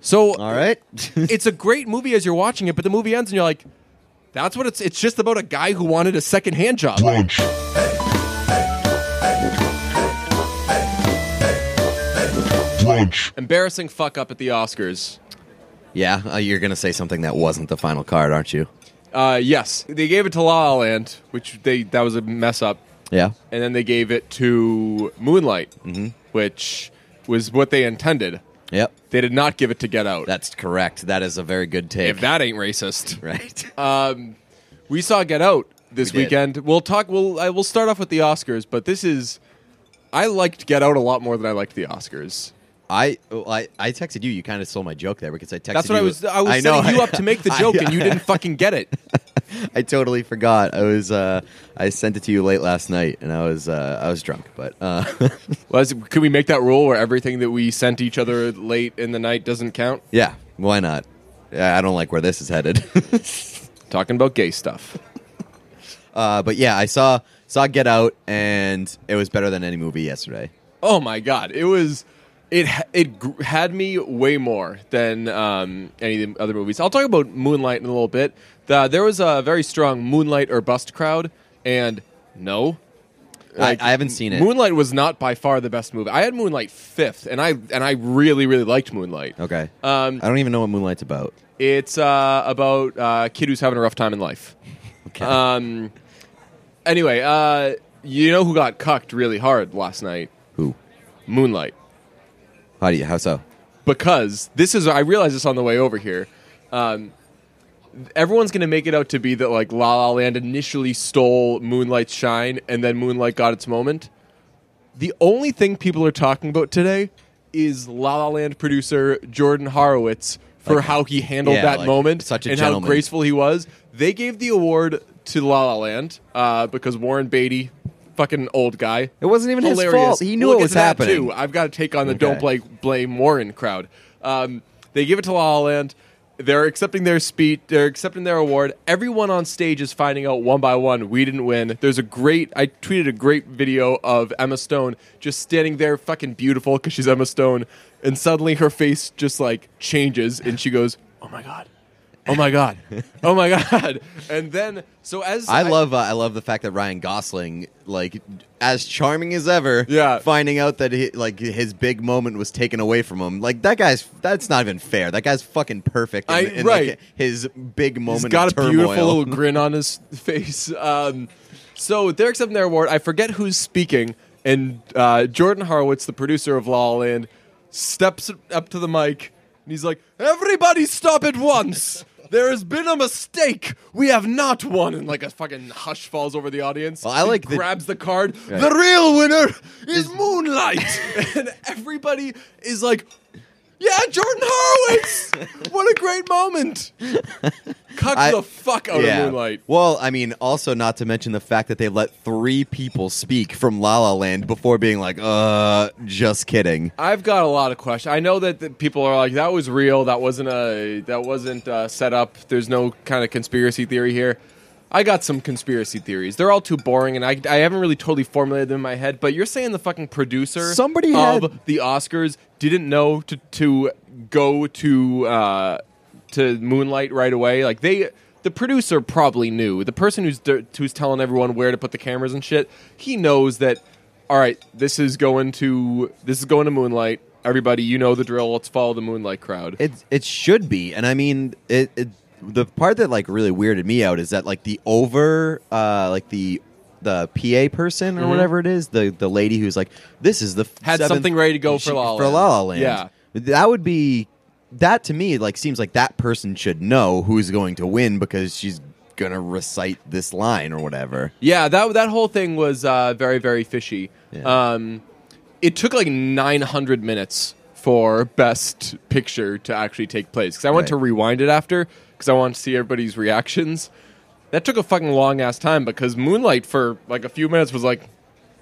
So All right. it's a great movie as you're watching it, but the movie ends and you're like, that's what it's. It's just about a guy who wanted a second hand job. Brunch. Brunch. Embarrassing fuck up at the Oscars. yeah, uh, you're gonna say something that wasn't the final card, aren't you? Uh, yes, they gave it to La La Land, which they that was a mess up, Yeah. and then they gave it to Moonlight, which was what they intended. Yep. They did not give it to Get Out. That's correct. That is a very good take. if that ain't racist. right. Um, we saw Get Out this We did. weekend. We'll talk. We'll I will start off with the Oscars, but this is. I liked Get Out a lot more than I liked the Oscars. I, I I texted you. You kind of stole my joke there because I texted. That's what I was. I was know, setting you I- up to make the I- joke, and you didn't fucking get it. I totally forgot. I was uh, I sent it to you late last night, and I was uh, I was drunk. But uh, Well, could we make that rule where everything that we sent each other late in the night doesn't count? yeah, why not? Yeah, I don't like where this is headed. Talking about gay stuff. uh, but yeah, I saw saw Get Out, and it was better than any movie yesterday. Oh my god, it was. It it gr- had me way more than um, any of the other movies. I'll talk about Moonlight in a little bit. The, there was a very strong Moonlight or bust crowd, and no, I, I haven't seen it. Moonlight was not by far the best movie. I had Moonlight fifth, and I and I really really liked Moonlight. okay, Um, I don't even know what Moonlight's about. It's uh, about uh, a kid who's having a rough time in life. Okay. Um, anyway, uh, you know who got cucked really hard last night? Who? Moonlight. How do you? How so? Because this is, I realized this on the way over here. Um, everyone's going to make it out to be that like La La Land initially stole Moonlight's shine, and then Moonlight got its moment. The only thing people are talking about today is La La Land producer Jordan Horowitz for Like- how he handled yeah, that like, moment such a and how gentleman. graceful he was. They gave the award to La La Land uh, because Warren Beatty, fucking old guy, It wasn't even his hilarious. fault. He knew We'll it was happening. Too. I've got to take on the Okay. don't blame, blame Warren crowd. Um, they give it to La La Land. They're accepting their speech. They're accepting their award. Everyone on stage is finding out one by one we didn't win. There's a great. I tweeted a great video of Emma Stone just standing there, fucking beautiful because she's Emma Stone, and suddenly her face just like changes, and she goes, "Oh my god." Oh my god! Oh my god! And then, so as I love uh, I love the fact that Ryan Gosling, like as charming as ever, Yeah. finding out that he, like his big moment was taken away from him. Like that guy's that's not even fair. That guy's fucking perfect. In, I- in, right. like, his big moment. He's got a turmoil. beautiful little grin on his face. Um, so they're accepting their award. I forget who's speaking, and uh, Jordan Horowitz, the producer of La La Land, steps up to the mic and he's like, "Everybody, stop at once." There has been a mistake. We have not won, and like a fucking hush falls over the audience. Well, I He like the- grabs the card. The real winner is Moonlight, and everybody is like, "Yeah, Jordan Horowitz! what a great moment!" Cuck I- the fuck out of Moonlight. Well, I mean, also not to mention the fact that they let three people speak from La La Land before being like, "Uh, just kidding." I've got a lot of questions. I know that the people are like, "That was real. That wasn't a. That wasn't uh, set up. There's no kind of conspiracy theory here." I got some conspiracy theories. They're all too boring, and I, I haven't really totally formulated them in my head. But you're saying the fucking producer Somebody of had- the Oscars didn't know to to go to uh, to Moonlight right away. Like they, the producer probably knew. The person who's who's telling everyone where to put the cameras and shit, he knows that. All right, this is going to this is going to Moonlight. Everybody, you know the drill. Let's follow the Moonlight crowd. It it should be, and I mean, it, it the part that like really weirded me out is that like the over uh like the the PA person or Mhm. whatever it is, the the lady who's like, this is the f- Had seventh- something ready to go for La La for. La La Land. Yeah. that would be that to me. Like seems like that person should know who's going to win because she's gonna recite this line or whatever. Yeah, that that whole thing was uh, very very fishy. Yeah. Um, it took like 900 minutes for Best Picture to actually take place because I went Right. to rewind it after because I wanted to see everybody's reactions. That took a fucking long ass time because Moonlight for like a few minutes was like,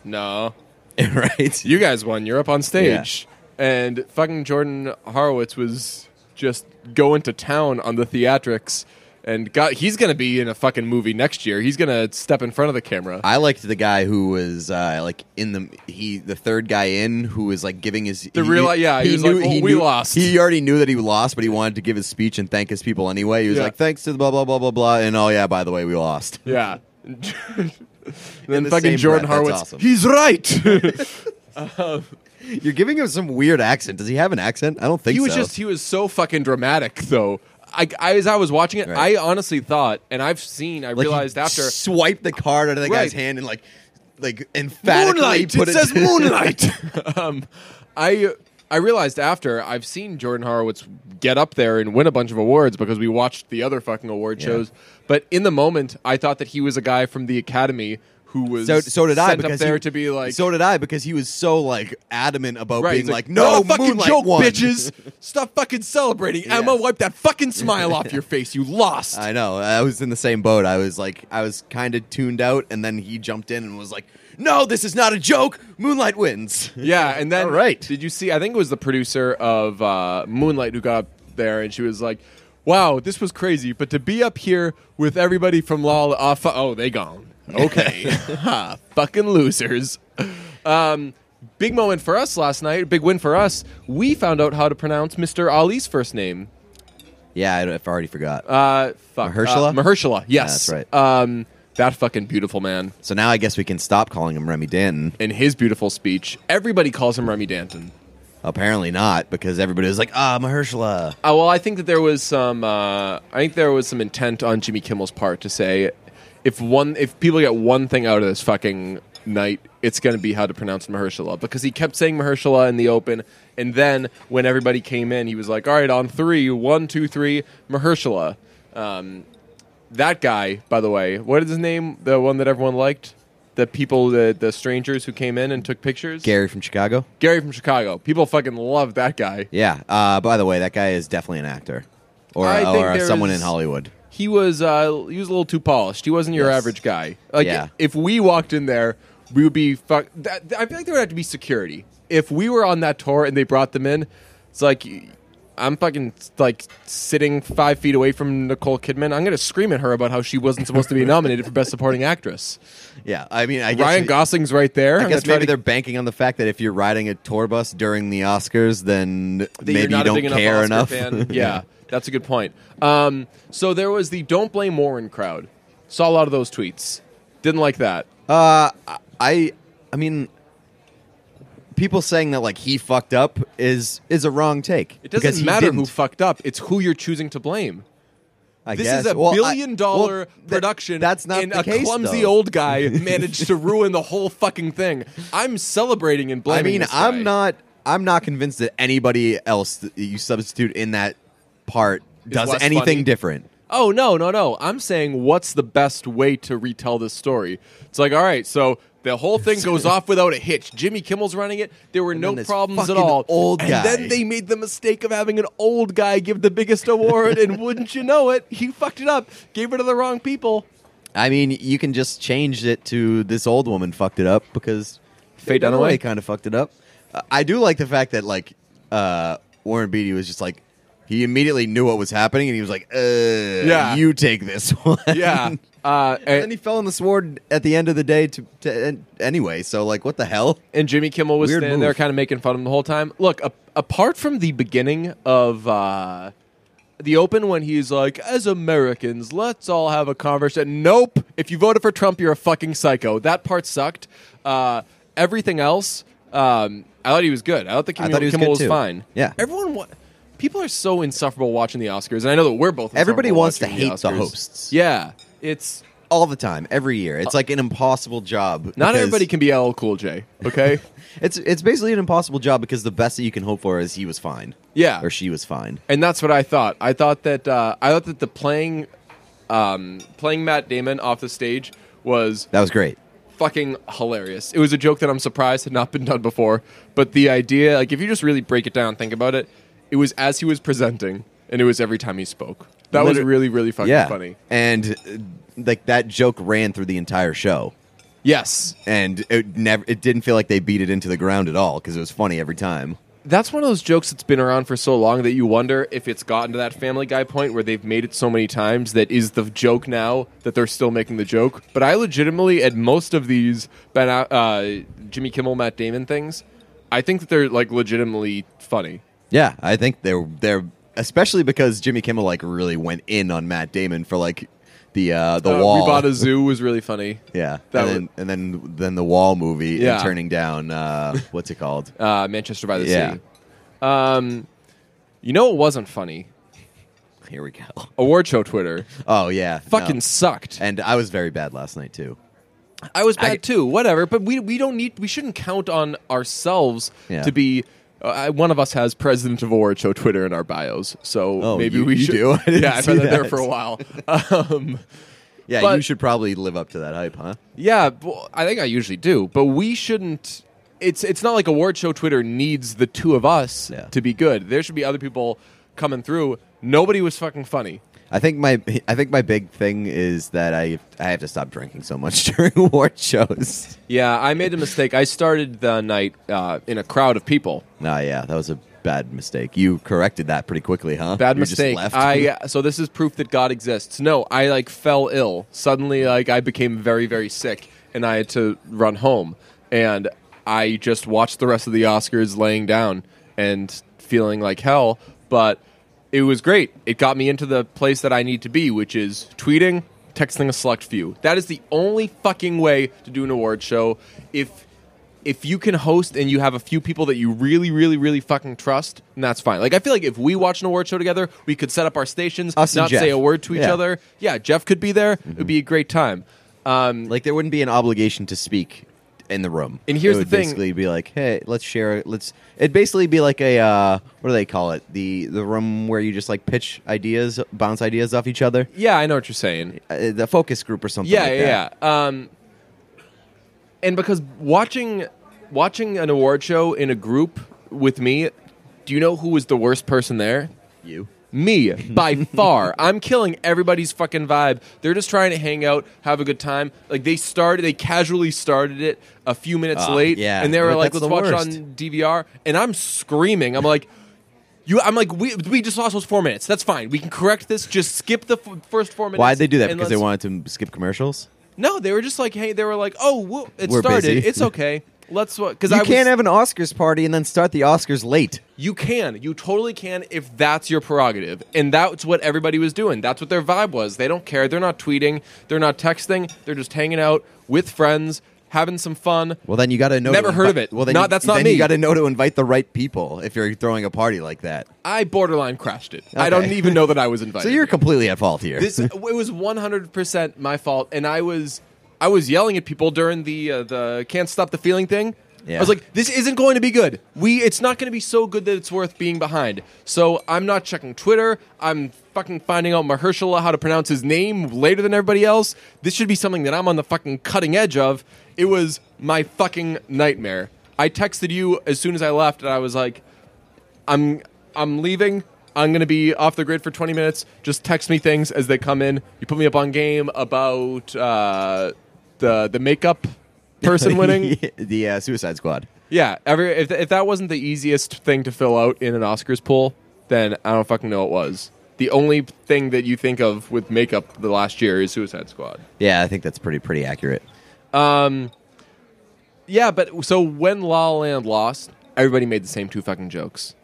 no, right? you guys won. You're up on stage. And fucking Jordan Horowitz was just going to town on the theatrics. And got he's gonna be in a fucking movie next year. He's gonna step in front of the camera. I liked the guy who was uh, like in the he the third guy in who was like giving his The he- real- yeah, he was like, "Oh, we lost." He already knew that he lost, but he wanted to give his speech and thank his people anyway. He was Yeah. like, "Thanks to the blah blah blah blah blah," and oh yeah, by the way, we lost. yeah. then the fucking Jordan breath, Harwitz. awesome. He's right. You're giving him some weird accent. Does he have an accent? I don't think he was so. just he was so fucking dramatic though. I, I as I was watching it, Right. I honestly thought, and I've seen, I like he realized after swipe the card out of the guy's hand and like like emphatically moonlight. put it it, says moonlight. um, I I realized after I've seen Jordan Horowitz get up there and win a bunch of awards because we watched the other fucking award shows. But in the moment, I thought that he was a guy from the Academy who was So, so did I because there he- to be like so did I because he was so like adamant about Right, being he's like, no fucking Moonlight joke, won." bitches. Stop fucking celebrating. Emma, Yes. wipe that fucking smile off your face. You lost. I know. I was in the same boat. I was like, I was kind of tuned out, and then he jumped in and was like, "No, this is not a joke. Moonlight wins." Yeah, and then All right. did you see? I think it was the producer of uh, Moonlight who got up there, and she was like, "Wow, this was crazy." But to be up here with everybody from Law, uh, oh, they gone. Okay, ha, fucking losers. Um, big moment for us last night. Big win for us. We found out how to pronounce Mr. Ali's first name. Yeah, I, I already forgot. Uh, fuck, Mahershala? Uh, Mahershala. Yes, that's right. Um, that fucking beautiful man. so now I guess we can stop calling him Remy Danton. In his beautiful speech, everybody calls him Remy Danton. Apparently not, because everybody was like, "Ah, Mahershala." Uh, well, I think that there was some. Uh, I think there was some intent on Jimmy Kimmel's part to say, if one, if people get one thing out of this fucking night, it's going to be how to pronounce Mahershala because he kept saying Mahershala in the open, and then when everybody came in, he was like, "All right, on three, one, two, three, Mahershala." Um, that guy, by the way, what is his name? The one that everyone liked. The people, the the strangers who came in and took pictures. Gary from Chicago. Gary from Chicago. People fucking love that guy. Yeah. Uh, by the way, that guy is definitely an actor, or, I think or someone in Hollywood. He was uh, he was a little too polished. He wasn't your Yes. average guy. Like Yeah. if we walked in there, we would be fuck. That, I feel like there would have to be security. If we were on that tour and they brought them in, it's like I'm fucking like sitting five feet away from Nicole Kidman. I'm gonna scream at her about how she wasn't supposed to be nominated for Best Supporting Actress. Yeah, I mean, I guess Ryan Gosling's right there. I I'm guess try maybe to- they're banking on the fact that if you're riding a tour bus during the Oscars, then that maybe not you a don't care enough enough. Oscar fan. yeah, that's a good point. Um, so there was the "Don't Blame Warren" crowd. Saw a lot of those tweets. Didn't like that. Uh, I, I mean, people saying that like he fucked up is is a wrong take. It doesn't matter who fucked up. It's who you're choosing to blame. I This guess. is a Well, billion dollar well, th- production. that's not and the a case, clumsy though. old guy managed to ruin the whole fucking thing. I'm celebrating and blaming. I mean. I'm not. I'm not convinced that anybody else that you substitute in that part does less anything funny. different. Oh no, no, no! I'm saying what's the best way to retell this story? It's like, all right, so the whole thing goes off without a hitch. Jimmy Kimmel's running it. There were no then this problems at fucking all. old and guy. then they made the mistake of having an old guy give the biggest award, and wouldn't you know it, he fucked it up, gave it to the wrong people. I mean, you can just change it to this old woman fucked it up because Faye Dunaway? kind of fucked it up. Uh, I do like the fact that like uh, Warren Beatty was just like he immediately knew what was happening and he was like, uh, Yeah. you take this one." Yeah. Uh, and then and, he fell on the sword at the end of the day to, to anyway. So like, what the hell? and Jimmy Kimmel was Weird standing there, move. kind of making fun of him the whole time. Look, a, apart from the beginning of uh, the Open, when he's like, "As Americans, let's all have a conversation." Nope. If you voted for Trump, you're a fucking psycho. That part sucked. Uh, everything else, um, I thought he was good. I thought the I Kimmel, thought he was Kimmel good, was too. fine. Yeah. Everyone. Wa- People are so insufferable watching the Oscars, and I know that we're both. Everybody wants to hate the Oscars. hosts. Yeah, it's All the time, every year. It's like an impossible job. not everybody can be LL Cool J. Okay. It's it's basically an impossible job because the best that you can hope for is he was fine. Yeah. or she was fine. and that's what I thought. I thought that uh, I thought that the playing um, playing Matt Damon off the stage was That was great. fucking hilarious. It was a joke that I'm surprised had not been done before. But the idea, like, if you just really break it down, think about it. It was as he was presenting, and it was every time he spoke. That was really, really fucking yeah, funny. and uh, like that joke ran through the entire show, Yes, and it never it didn't feel like they beat it into the ground at all because it was funny every time. that's one of those jokes that's been around for so long that you wonder if it's gotten to that Family Guy point where they've made it so many times that is the joke now that they're still making the joke. But I legitimately, at most of these Ben, uh, Jimmy Kimmel, Matt Damon things, I think that they're like legitimately funny. Yeah, I think they're they're especially because Jimmy Kimmel like really went in on Matt Damon for like the uh, the Uh, wall. We bought a zoo was really funny. yeah, that and then, and then then the wall movie Yeah. and turning down uh, what's it called? Uh, Manchester by the Yeah. Sea. Um, you know it wasn't funny? Here we go. Award show Twitter Oh yeah, fucking no. sucked. And I was very bad last night too. I was bad I- too. Whatever, but we we don't need we shouldn't count on ourselves Yeah. to be. Uh, one of us has president of award show Twitter in our bios, so Oh, maybe you- we you should. do? Yeah, I've had that there for a while. Um, Yeah, But- you should probably live up to that hype, huh? yeah, I think I usually do, but we shouldn't. It's it's not like award show Twitter needs the two of us Yeah. to be good. There should be other people coming through. Nobody was fucking funny. I think my I think my big thing is that I I have to stop drinking so much during award shows. Yeah, I made a mistake. I started the night uh, in a crowd of people. No, yeah, that was a bad mistake. You corrected that pretty quickly, huh? Bad You just mistake. left? I so this is proof that God exists. No, I like fell ill. Suddenly like I became very very sick and I had to run home and I just watched the rest of the Oscars laying down and feeling like hell, but it was great. It got me into the place that I need to be, which is tweeting, texting a select few. That is the only fucking way to do an award show. If if you can host and you have a few people that you really, really, really fucking trust, then that's fine. Like I feel like if we watch an award show together, we could set up our stations, Us and not Jeff. say a word to each Yeah. other. Yeah, Jeff could be there. It would be a great time. Um, like there wouldn't be an obligation to speak in the room. And here's it would the thing- basically be like, hey, let's share. Let's. It'd basically be like a uh, what do they call it? The the room where you just like pitch ideas, bounce ideas off each other. yeah, I know what you're saying. Uh, the focus group or something. Yeah, like yeah, yeah. Um, and because watching watching an award show in a group with me, do you know who was the worst person there? You. Me, by far. I'm killing everybody's fucking vibe. They're just trying to hang out, have a good time. Like they started, they casually started it a few minutes Ah, late, yeah. and they were But like, that's "Let's the watch it worst. on DVR," and I'm screaming. I'm like. You, I'm like, we, we just lost those four minutes. That's fine. We can correct this. Just skip the f- first four minutes. Why'd they do that? and Because they let's- wanted to skip commercials. No, they were just like, hey, they were like, oh, whoa, it We're started. busy. It's okay. Let's because You I can't have an Oscars party and then start the Oscars late. You can. You totally can if that's your prerogative. And that's what everybody was doing. That's what their vibe was. They don't care. They're not tweeting. They're not texting. They're just hanging out with friends, having some fun. Well, then you got to know. Never to heard invi- of it. Well, then Not- you, that's not then me. You got to know to invite the right people if you're throwing a party like that. I borderline crashed it. I don't even know that I was invited. So you're completely at fault here. this it was 100% my fault and I was I was yelling at people during the uh, the can't stop the feeling thing. Yeah. I was like this isn't going to be good. We it's not going to be so good that it's worth being behind. So I'm not checking Twitter. I'm fucking finding out Mahershala how to pronounce his name later than everybody else. This should be something that I'm on the fucking cutting edge of. It was my fucking nightmare. I texted you as soon as I left and I was like I'm I'm leaving. I'm gonna be off the grid for 20 minutes. Just text me things as they come in. You put me up on game about uh, the the makeup person winning. the uh, Suicide Squad. yeah, every if if that wasn't the easiest thing to fill out in an Oscars pool, then I don't fucking know what was. The only thing that you think of with makeup the last year is Suicide Squad. Yeah, I think that's pretty pretty accurate. Um, Yeah, but so when La La Land lost, everybody made the same two fucking jokes.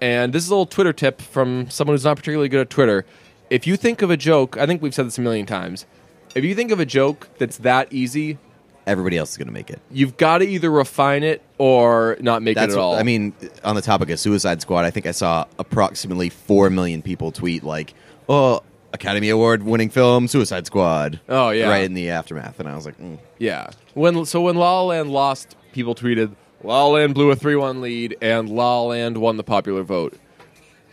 And this is a little Twitter tip from someone who's not particularly good at Twitter. If you think of a joke, I think we've said this a million times. If you think of a joke that's that easy, Everybody else is going to make it. you've got to either refine it or not make That's it at all. what, I mean, on the topic of Suicide Squad, I think I saw approximately four million people tweet like, "Oh, Academy Award winning film, Suicide Squad." Oh, yeah. right in the aftermath, and I was like, mm. Yeah. When so when La La Land lost, people tweeted La La Land blew a three-one lead and La Land won the popular vote.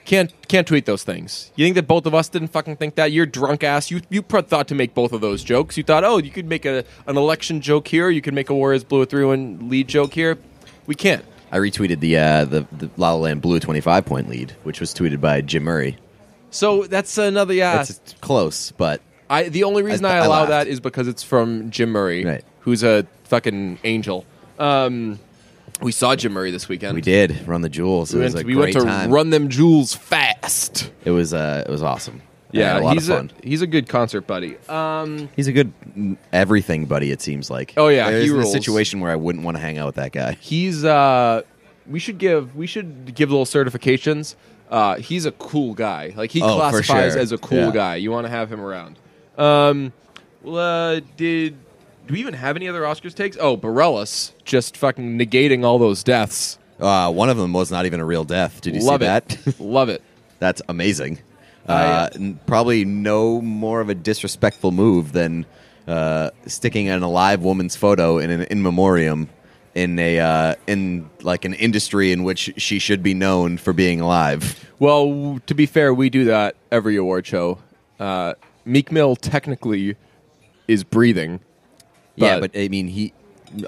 Can't can't tweet those things. You think that both of us didn't fucking think that? You're drunk ass. You you thought to make both of those jokes. You thought, oh, you could make a an election joke here. You could make a Warriors blew a three-one lead joke here. We can't. I retweeted the uh, the the La La Land blew a twenty five point lead, which was tweeted by Jim Murray. So that's another yeah. It's close, but I the only reason I, I allow laughed. that is because it's from Jim Murray, Right. who's a fucking angel. Um, We saw Jim Murray this weekend. We did run the jewels. It We was went, a we went to time. run them jewels fast. It was uh, it was awesome. Yeah, a lot he's of fun. a he's a good concert buddy. Um, He's a good everything buddy. It seems like. Oh, yeah, There's he a situation where I wouldn't want to hang out with that guy. he's uh, we should give we should give little certifications. Uh, he's a cool guy. Like he Oh, classifies sure. as a cool Yeah. guy. You want to have him around. Um, well, uh, did do we even have any other Oscars takes? Oh, Bareilles just fucking negating all those deaths. Uh, one of them was not even a real death. Did you Love see it. that? Love it. That's amazing. Uh, uh, n- probably no more of a disrespectful move than uh, sticking an alive woman's photo in an in memoriam in a uh, in like an industry in which she should be known for being alive. Well, w- to be fair, we do that every award show. Uh, Meek Mill technically is breathing. Yeah, but I mean, he.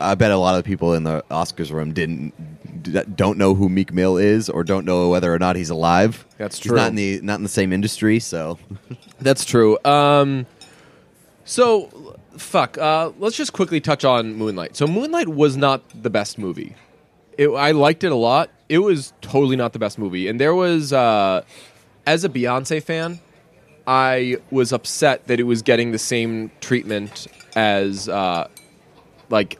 I bet a lot of people in the Oscars room didn't don't know who Meek Mill is or don't know whether or not he's alive. That's He's true. not in the not in the same industry, so That's true. Um, so, fuck. Uh, let's just quickly touch on Moonlight. So, Moonlight was not the best movie. It, I liked it a lot. It was totally not the best movie. And there was, uh, as a Beyonce fan, I was upset that it was getting the same treatment as, uh, like,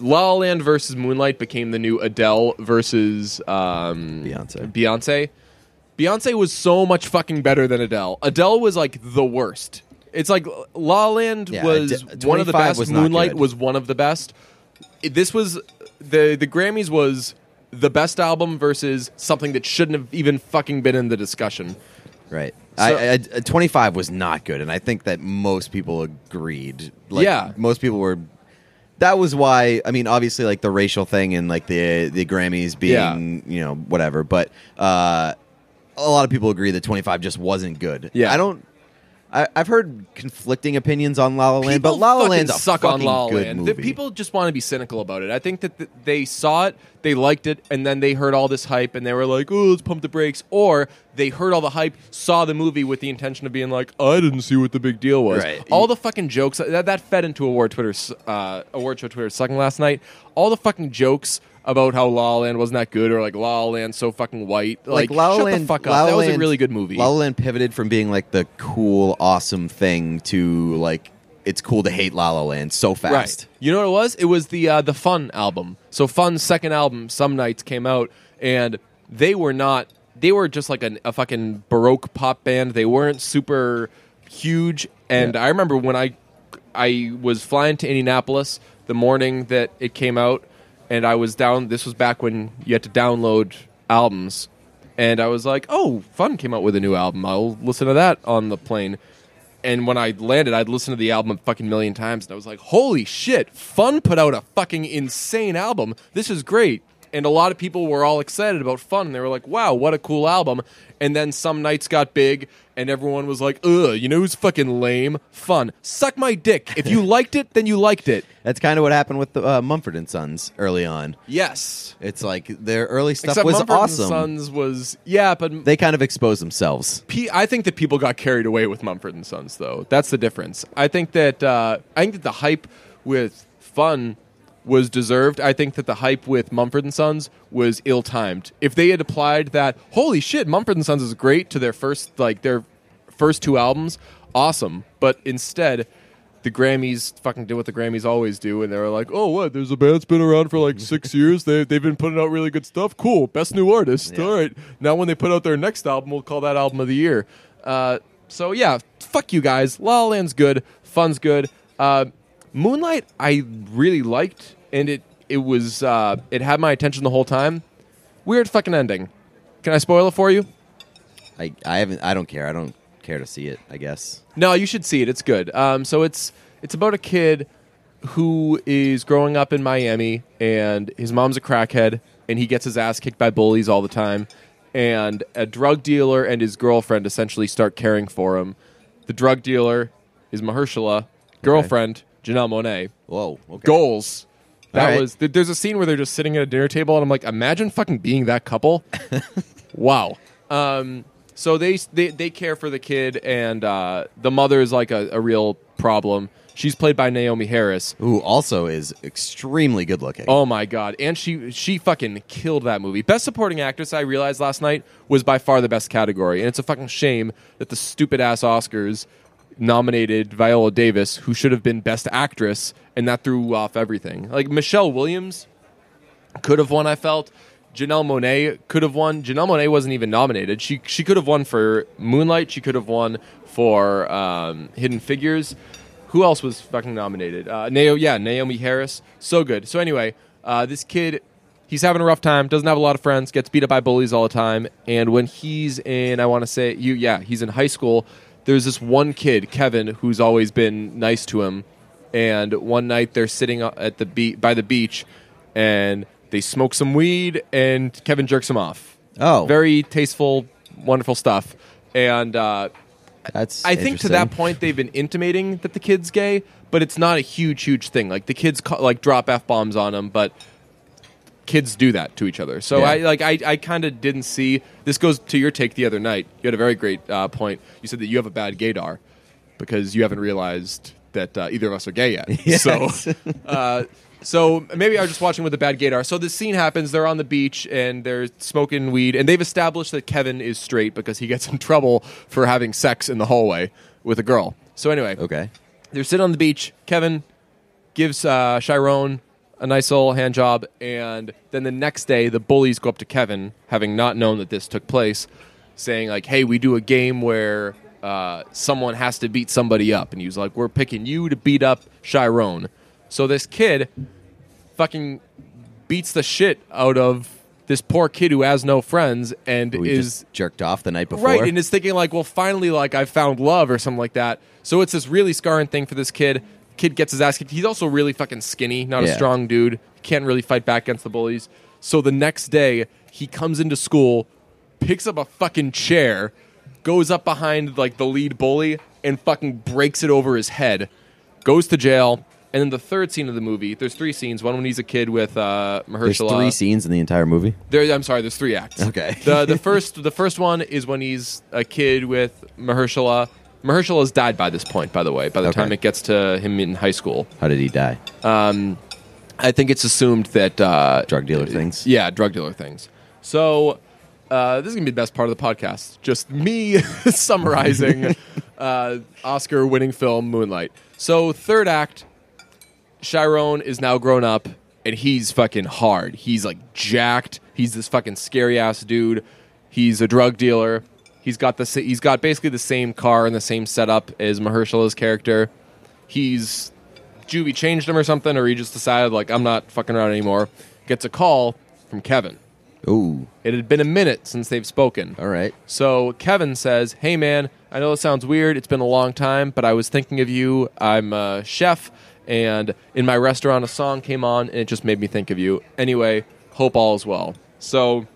La La Land versus Moonlight became the new Adele versus um, Beyonce. Beyonce. Beyonce was so much fucking better than Adele. Adele was like the worst. It's like La La Land Yeah, was Ade- one of the 25 best. was not Moonlight good. was one of the best. It- this was the the Grammys was the best album versus something that shouldn't have even fucking been in the discussion. Right. I, I- 25 was not good, and I think that most people agreed. Like, Yeah. Most people were. That was why. I mean, obviously, like the racial thing and like the the Grammys being, you know, whatever. But uh, a lot of people agree that 25 just wasn't good. Yeah. I don't. I, I've heard conflicting opinions on La La Land, but People La La fucking Land's a suck on La La Land. The people just want to be cynical about it. I think that th- they saw it, they liked it, and then they heard all this hype, and they were like, "Oh, let's pump the brakes." Or they heard all the hype, saw the movie with the intention of being like, "I didn't see what the big deal was." Right. All the fucking jokes that, that fed into award Twitter, uh, award show Twitter sucking last night. All the fucking jokes. About how La La Land wasn't that good, or like La La Land so fucking white. Like, La La shut Land, the fuck up. La La that was a Land- really good movie. La La Land pivoted from being like the cool, awesome thing to like it's cool to hate La La Land so fast. Right. You know what it was? It was the uh, the Fun album. So Fun's second album, Some Nights, came out, and they were not. They were just like an, a fucking baroque pop band. They weren't super huge. And. I remember when I I was flying to Indianapolis the morning that it came out, and I was down. This was back when you had to download albums, and I was like, "Oh, Fun came out with a new album. I'll listen to that on the plane." And when I landed, I'd listened to the album a fucking million times, and I was like, "Holy shit! Fun put out a fucking insane album. This is great." And a lot of people were all excited about Fun, and they were like, "Wow, what a cool album!" And then some nights got big, and everyone was like, "Ugh, you know who's fucking lame? Fun. Suck my dick. If you liked it, then you liked it." That's kind of what happened with the, uh, Mumford and Sons early on. Yes. It's like their early stuff Except was Mumford awesome. and Sons was yeah, but They kind of exposed themselves. P- I think that people got carried away with Mumford and Sons, though. That's the difference. I think that uh, I think that the hype with Fun was deserved. I think that the hype with Mumford and Sons was ill-timed. If they had applied that, holy shit, Mumford and Sons is great to their first like their first two albums, awesome. But instead, the Grammys fucking did what the Grammys always do, and they were like, "Oh, what? There's a band that's been around for like six years. They they've been putting out really good stuff. Cool, best new artist. Yeah. All right. Now when they put out their next album, we'll call that album of the year. Uh, so yeah, fuck you guys. La La Land's good. Fun's good. Uh, Moonlight, I really liked, and it it was uh, it had my attention the whole time. Weird fucking ending. Can I spoil it for you? I, I haven't. I don't care. I don't care to see it. I guess. No, you should see it. It's good. Um, so it's it's about a kid who is growing up in Miami, and his mom's a crackhead, and he gets his ass kicked by bullies all the time. And a drug dealer and his girlfriend essentially start caring for him. The drug dealer is Mahershala, girlfriend Janelle Monáe. Whoa. Okay. Goals. That right. was. th- There's a scene where they're just sitting at a dinner table, and I'm like, imagine fucking being that couple. wow. Um, So they they, they care for the kid, and uh, the mother is like a, a real problem. She's played by Naomie Harris. Who also is extremely good looking. Oh my god! And she she fucking killed that movie. Best supporting actress. I realized last night was by far the best category, and it's a fucking shame that the stupid ass Oscars nominated Viola Davis, who should have been best actress, and that threw off everything. Like Michelle Williams could have won. I felt. Janelle Monáe could have won. Janelle Monáe wasn't even nominated. She she could have won for Moonlight. She could have won for um, Hidden Figures. Who else was fucking nominated? Uh, yeah, Naomie Harris. So good. So anyway, uh, this kid, he's having a rough time. Doesn't have a lot of friends. Gets beat up by bullies all the time. And when he's in, I want to say you, yeah, he's in high school. There's this one kid, Kevin, who's always been nice to him. And one night they're sitting at the be- by the beach, and they smoke some weed, and Kevin jerks him off. Oh. very tasteful, wonderful stuff. And uh, That's I think to that point they've been intimating that the kid's gay, but it's not a huge, huge thing. Like the kids ca- like drop f bombs on him, but kids do that to each other. So Yeah. I like I, I kind of didn't see. This goes to your take the other night. You had a very great uh, point. You said that you have a bad gaydar because you haven't realized that uh, either of us are gay yet. Yes. So. Uh, so maybe I was just watching with a bad gaydar. So this scene happens. They're on the beach and they're smoking weed, and they've established that Kevin is straight because he gets in trouble for having sex in the hallway with a girl. So anyway, Okay. they're sitting on the beach. Kevin gives uh, Chiron a nice little hand job, and then the next day, the bullies go up to Kevin, having not known that this took place, saying like, "Hey, we do a game where uh, someone has to beat somebody up," and he was like, "We're picking you to beat up Chiron." So this kid fucking beats the shit out of this poor kid who has no friends and Who we is just jerked off the night before. Right, and is thinking like, well, finally, like I found love or something like that. So it's this really scarring thing for this kid. Kid gets his ass kicked. He's also really fucking skinny, not a strong dude. Can't really fight back against the bullies. So the next day, he comes into school, picks up a fucking chair, goes up behind like the lead bully, and fucking breaks it over his head. Goes to jail. And then the third scene of the movie, there's three scenes. One when he's a kid with uh, There's three scenes in the entire movie. There, I'm sorry. There's three acts. Okay. the the first the first one is when he's a kid with Mahershala. Mahershala has died by this point, by the way. By the Okay. time it gets to him in high school, How did he die? I think it's assumed that uh, Drug dealer things. yeah, drug dealer things. So uh, this is gonna be the best part of the podcast. Just me summarizing uh, Oscar-winning film Moonlight. So third act, Chiron is now grown up and he's fucking hard. He's like jacked. He's this fucking scary ass dude. He's a drug dealer. He's got the he's got basically the same car and the same setup as Mahershala's character. He's Juvie changed him or something, or he just decided like I'm not fucking around anymore. Gets a call from Kevin. Ooh. It had been a minute since they've spoken. All right. So Kevin says, "Hey man, I know it sounds weird. It's been a long time, but I was thinking of you. I'm a chef, and in my restaurant, a song came on, and it just made me think of you. Anyway, hope all is well." So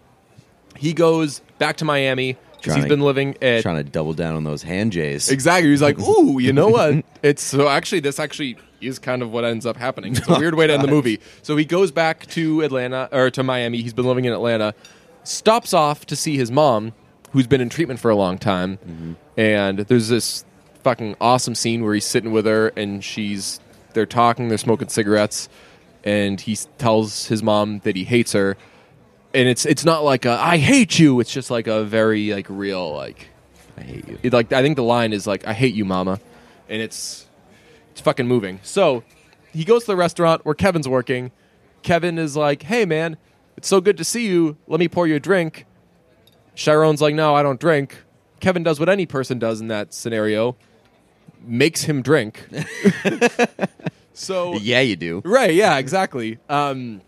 he goes back to Miami Trying he's to- been living at Trying to double down on those hand jays. Exactly. He's like, ooh, you know what? It's so actually this actually is kind of what ends up happening. It's a oh, weird way to end the movie. So he goes back to Atlanta or to Miami. He's been living in Atlanta. Stops off to see his mom, who's been in treatment for a long time. Mm-hmm. And there's this fucking awesome scene where he's sitting with her and she's they're talking, they're smoking cigarettes, and he tells his mom that he hates her. And it's it's not like a I hate you. It's just like a very like real like I hate you. it, like I think the line is like "I hate you, mama," and it's it's fucking moving. So he goes to the restaurant where Kevin's working. Kevin is like, "Hey, man, it's so good to see you. Let me pour you a drink." Chiron's like, "No, I don't drink." Kevin does what any person does in that scenario, makes him drink. so Yeah, you do. Right. Yeah. Exactly. Um,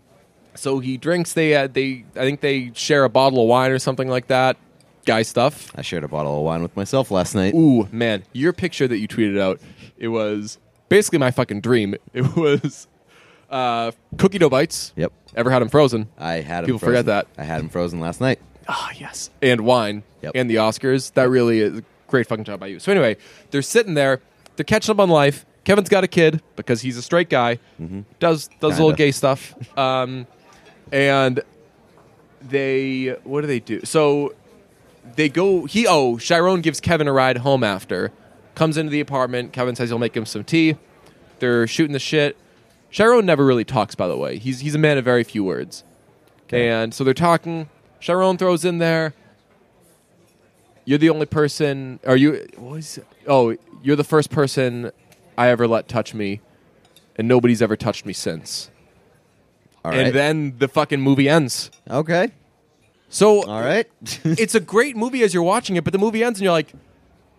so he drinks. They uh, they I think they share a bottle of wine or something like that. Guy stuff. I shared a bottle of wine with myself last night. Ooh, man, your picture that you tweeted out, it was basically my fucking dream. It was uh, cookie dough bites. Yep. Ever had them frozen? I had him People frozen. forget that. I had them frozen last night. Ah, yes. And wine. Yep. And the Oscars. That really is a great fucking job by you. So anyway, they're sitting there. They're catching up on life. Kevin's got a kid because he's a straight guy. Does does a little Kinda. gay stuff. Um, and they what do they do? So they go. He oh, Chiron gives Kevin a ride home after. Comes into the apartment. Kevin says he'll make him some tea. They're shooting the shit. Chiron never really talks, by the way. He's he's a man of very few words. Okay. And so they're talking. Chiron throws in there. You're the only person. Are you? What was, oh, you're the first person I ever let touch me, and nobody's ever touched me since. All and then the fucking movie ends. okay. So All right. it's a great movie as you're watching it, but the movie ends and you're like,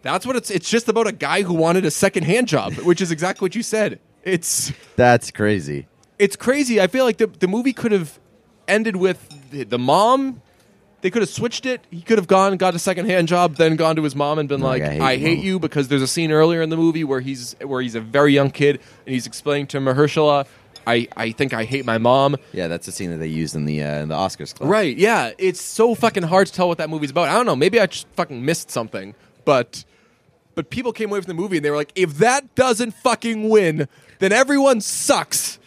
that's what it's. It's just about a guy who wanted a second hand job, which is exactly what you said. It's That's crazy. it's crazy. I feel like the the movie could have ended with the, the mom. They could have switched it. He could have gone, got a second hand job, then gone to his mom and been Like, like, I hate "I you, hate you," because there's a scene earlier in the movie where he's where he's a very young kid and he's explaining to Mahershala, "I I think I hate my mom." Yeah, that's the scene that they used in the uh, in the Oscars clip. Right? Yeah, it's so fucking hard to tell what that movie's about. I don't know. Maybe I just fucking missed something, but but people came away from the movie and they were like, if that doesn't fucking win, then everyone sucks.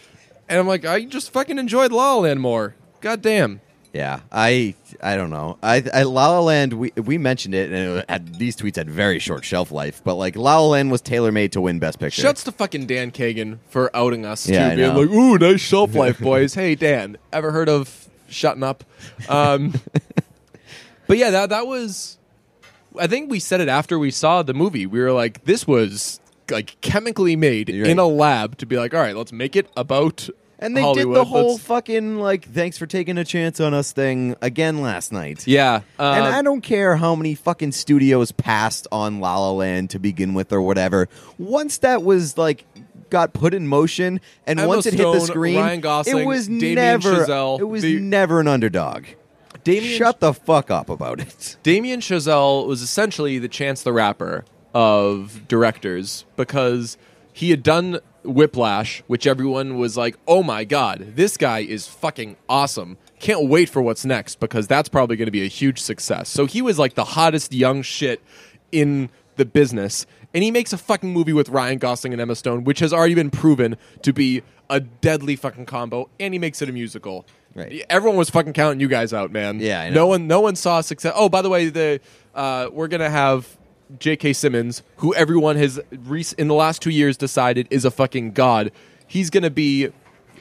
And I'm like, I just fucking enjoyed La La Land more. God damn. Yeah, I I don't know. I, I La La Land. We we mentioned it, and it had, these tweets had very short shelf life. But like La La Land was tailor made to win Best Picture. Shuts to fucking Dan Kagan for outing us Yeah, I being know. like, ooh, nice shelf life, boys. hey, Dan, ever heard of shutting up? Um, but yeah, that that was. I think we said it after we saw the movie. We were like, this was like chemically made You're in a lab to be like, all right, let's make it about. And they Hollywood. did the whole Let's- fucking like thanks for taking a chance on us thing again last night. yeah, uh, And I don't care how many fucking studios passed on La La Land to begin with or whatever. Once that was like got put in motion and Emma once it hit the Stone, screen, Ryan Gosling, it was Damien never Chazelle, it was the- never an underdog. Damien Shut the fuck up about it. Damien Chazelle was essentially the Chance the Rapper of directors because he had done Whiplash, which everyone was like, "Oh my god, this guy is fucking awesome." Can't wait for what's next because that's probably going to be a huge success. So he was like the hottest young shit in the business, and he makes a fucking movie with Ryan Gosling and Emma Stone, which has already been proven to be a deadly fucking combo, and he makes it a musical. Right. Everyone was fucking counting you guys out, man. Yeah. No one, no one saw success. Oh, by the way, the uh, we're gonna have J.K. Simmons, who everyone has in the last two years decided is a fucking god. He's gonna be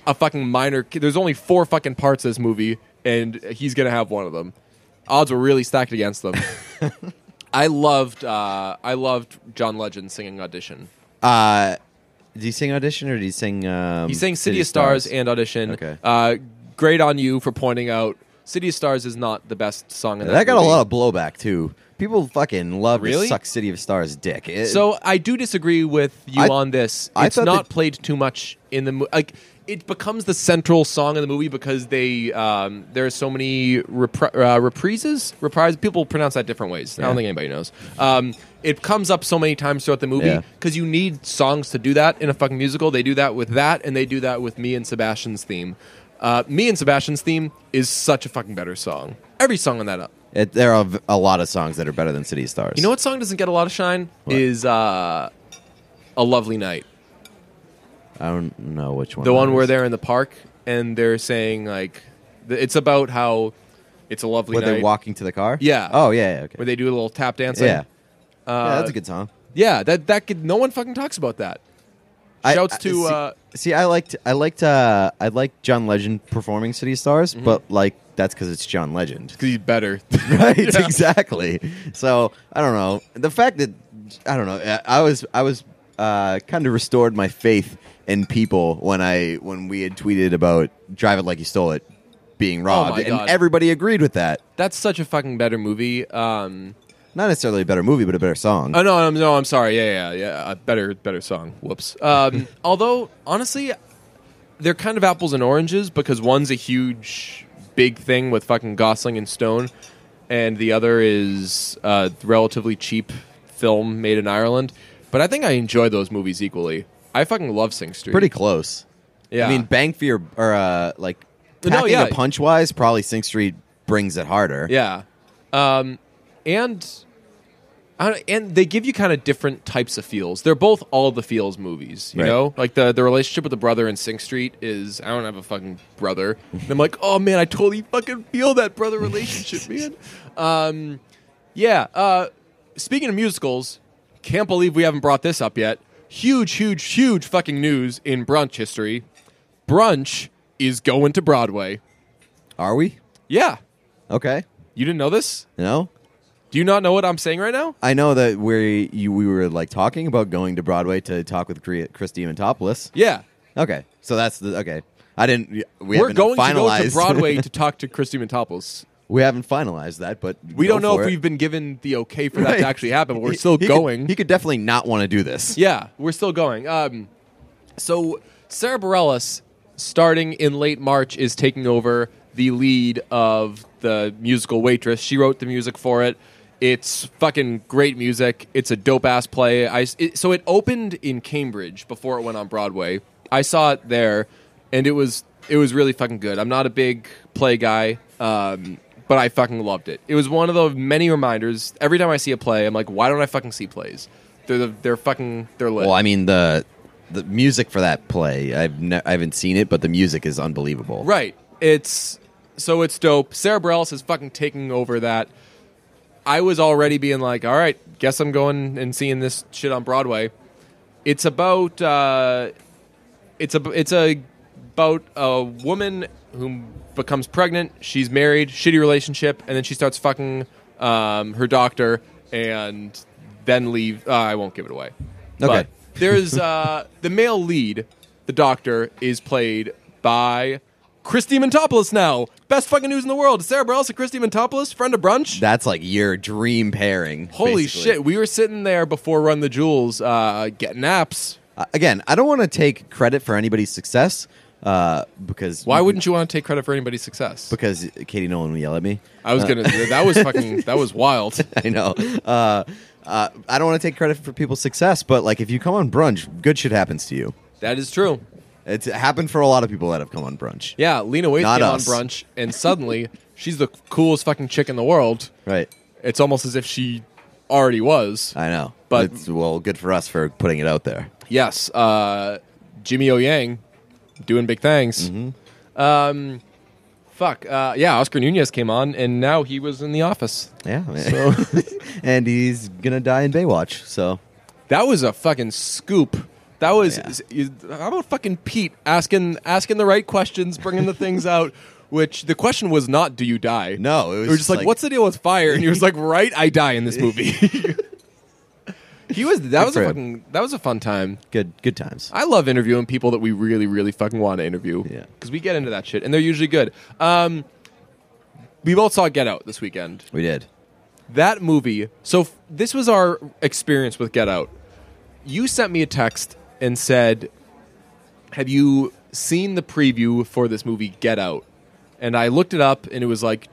a fucking minor. There's only four fucking parts of this movie, and he's gonna have one of them. Odds were really stacked against them. I loved, uh, I loved John Legend singing audition. Uh, did he sing audition or did he sing? Um, He sang City, of Stars, and audition. Okay. Uh, great on you for pointing out City of Stars is not the best song in that. that got a lot of blowback too. People fucking love Really? to suck City of Stars dick. It- So I do disagree with you I- on this. It's not that- played too much in the movie. Like it becomes the central song in the movie because they um, there are so many repri- uh, reprises. Reprise. People pronounce that different ways. I don't think anybody knows. Um, it comes up so many times throughout the movie Yeah. because you need songs to do that in a fucking musical. They do that with that, and they do that with me and Sebastian's theme. Uh, me and Sebastian's theme is such a fucking better song. Every song on that. It, there are a lot of songs that are better than City of Stars. You know what song doesn't get a lot of shine? What? Is uh, a lovely night. I don't know which one. the that one where is. they're in the park and they're saying like th- it's about how it's a lovely where night they're walking to the car. Yeah. Oh yeah. yeah okay. where they do a little tap dancing. yeah. uh, yeah, that's a good song. Yeah, that that could no one fucking talks about that. I- Shouts I- to see, uh, see, I liked, I liked, uh, I liked John Legend performing City of Stars, Mm-hmm. but like that's because it's John Legend, because he's better. right? Yeah. Exactly. So I don't know the fact that I don't know. I- was, I was uh, kind of restored my faith in people when I when we had tweeted about "Drive It Like You Stole It" being robbed, Oh and God. everybody agreed with that. That's such a fucking better movie. Um, Not necessarily a better movie, but a better song. oh no, I'm, no, I'm sorry. Yeah, yeah, yeah. A better, better song. Whoops. Um, although honestly, they're kind of apples and oranges because one's a huge, big thing with fucking Gosling and Stone, and the other is a relatively cheap film made in Ireland. But I think I enjoy those movies equally. I fucking love Sing Street. Pretty close. Yeah. I mean, bang for your or uh, like No, packing yeah. a punch wise, probably Sing Street brings it harder. Yeah, um, and and they give you kind of different types of feels. They're both all the feels movies. You Right. know, like the the relationship with the brother in Sing Street is I don't have a fucking brother. and I'm like, oh man, I totally fucking feel that brother relationship, man. Um, Yeah. Uh, speaking of musicals, can't believe we haven't brought this up yet. Huge, huge, huge fucking news in brunch history. Brunch is going to Broadway. Are we? Yeah. Okay. You didn't know this? No. Do you not know what I'm saying right now? I know that we you we were like talking about going to Broadway to talk with Christy Mentopoulos. Yeah. Okay, so that's the okay. I didn't. We We're haven't going to go to Broadway to talk to Christy Mentopoulos. we haven't finalized that, but We go don't know for if it. we've been given the okay for that Right. to actually happen, but we're He- still he could- going. he could definitely not want to do this. Yeah, we're still going. Um, so Sara Bareilles, starting in late March, is taking over the lead of the musical Waitress. She wrote the music for it. It's fucking great music. It's a dope ass play. I it, so it opened in Cambridge before it went on Broadway. I saw it there, and it was it was really fucking good. I'm not a big play guy. Um, but I fucking loved it. It was one of the many reminders. Every time I see a play, I'm like, why don't I fucking see plays? They're the, they're fucking they're lit. Well, I mean the the music for that play. I've ne- I haven't seen it, but the music is unbelievable. Right. It's so it's dope. Sara Bareilles is fucking taking over that. I was already being like, all right, guess I'm going and seeing this shit on Broadway. It's about uh, it's a it's a about a woman who becomes pregnant. She's married, shitty relationship, and then she starts fucking um, her doctor, and then leave. Uh, I won't give it away. Okay. But there's uh, the male lead. The doctor is played by Chris Diamantopoulos. Now, best fucking news in the world. Sara Bareilles and Chris Diamantopoulos, friend of brunch. That's like your dream pairing. Holy basically. shit! We were sitting there before Run the Jewels, uh, getting naps. Uh, again, I don't want to take credit for anybody's success uh, because Why wouldn't you want to take credit for anybody's success? Because Katie Nolan will yell at me. I was gonna. that was fucking. That was wild. I know. Uh, uh, I don't want to take credit for people's success, but like if you come on brunch, good shit happens to you. That is true. It's happened for a lot of people that have come on brunch. Yeah, Lena Waithe Not came us. on brunch, and suddenly she's the coolest fucking chick in the world. Right. It's almost as if she already was. I know. But- it's, well, good for us for putting it out there. Yes, uh, Jimmy O Yang doing big things. Mm-hmm. Um, fuck. Uh, yeah, Oscar Nunez came on, and now he was in the office. Yeah. So and he's gonna die in Baywatch. So that was a fucking scoop. That was Yeah. how about fucking Pete asking asking the right questions, bringing the things out. Which the question was not, "Do you die?" No, it was It was just like, like- "What's the deal with fire?" And he was like, "Right, I die in this movie." he was that Good was a him. fucking that was a fun time. good, good times. I love interviewing people that we really, really fucking want to interview. Yeah. Because we get into that shit, and they're usually good. Um, we both saw Get Out this weekend. We did. That movie. So f- this was our experience with Get Out. You sent me a text and said, "Have you seen the preview for this movie Get Out?" And I looked it up, and it was like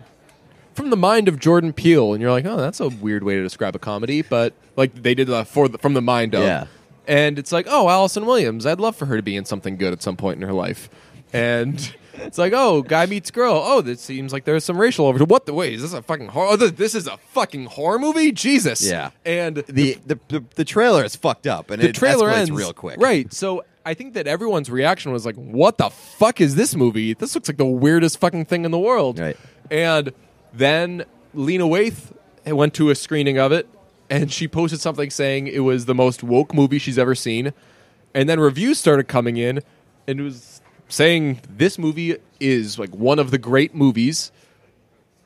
from the mind of Jordan Peele, and you're like, "Oh, that's a weird way to describe a comedy," but like they did the for the, from the mind of. Yeah. And it's like, "Oh, Allison Williams. I'd love for her to be in something good at some point in her life." And it's like, "Oh, guy meets girl. Oh, this seems like there's some racial over. What the wait? Is this a fucking horror? Oh, th- this is a fucking horror movie? Jesus!" Yeah. And The the, the, the trailer is fucked up, and the it trailer ends real quick. Right. So I think that everyone's reaction was like, "What the fuck is this movie? This looks like the weirdest fucking thing in the world." Right. And then Lena Waithe went to a screening of it, and she posted something saying it was the most woke movie she's ever seen. And then reviews started coming in, and it was saying this movie is like one of the great movies.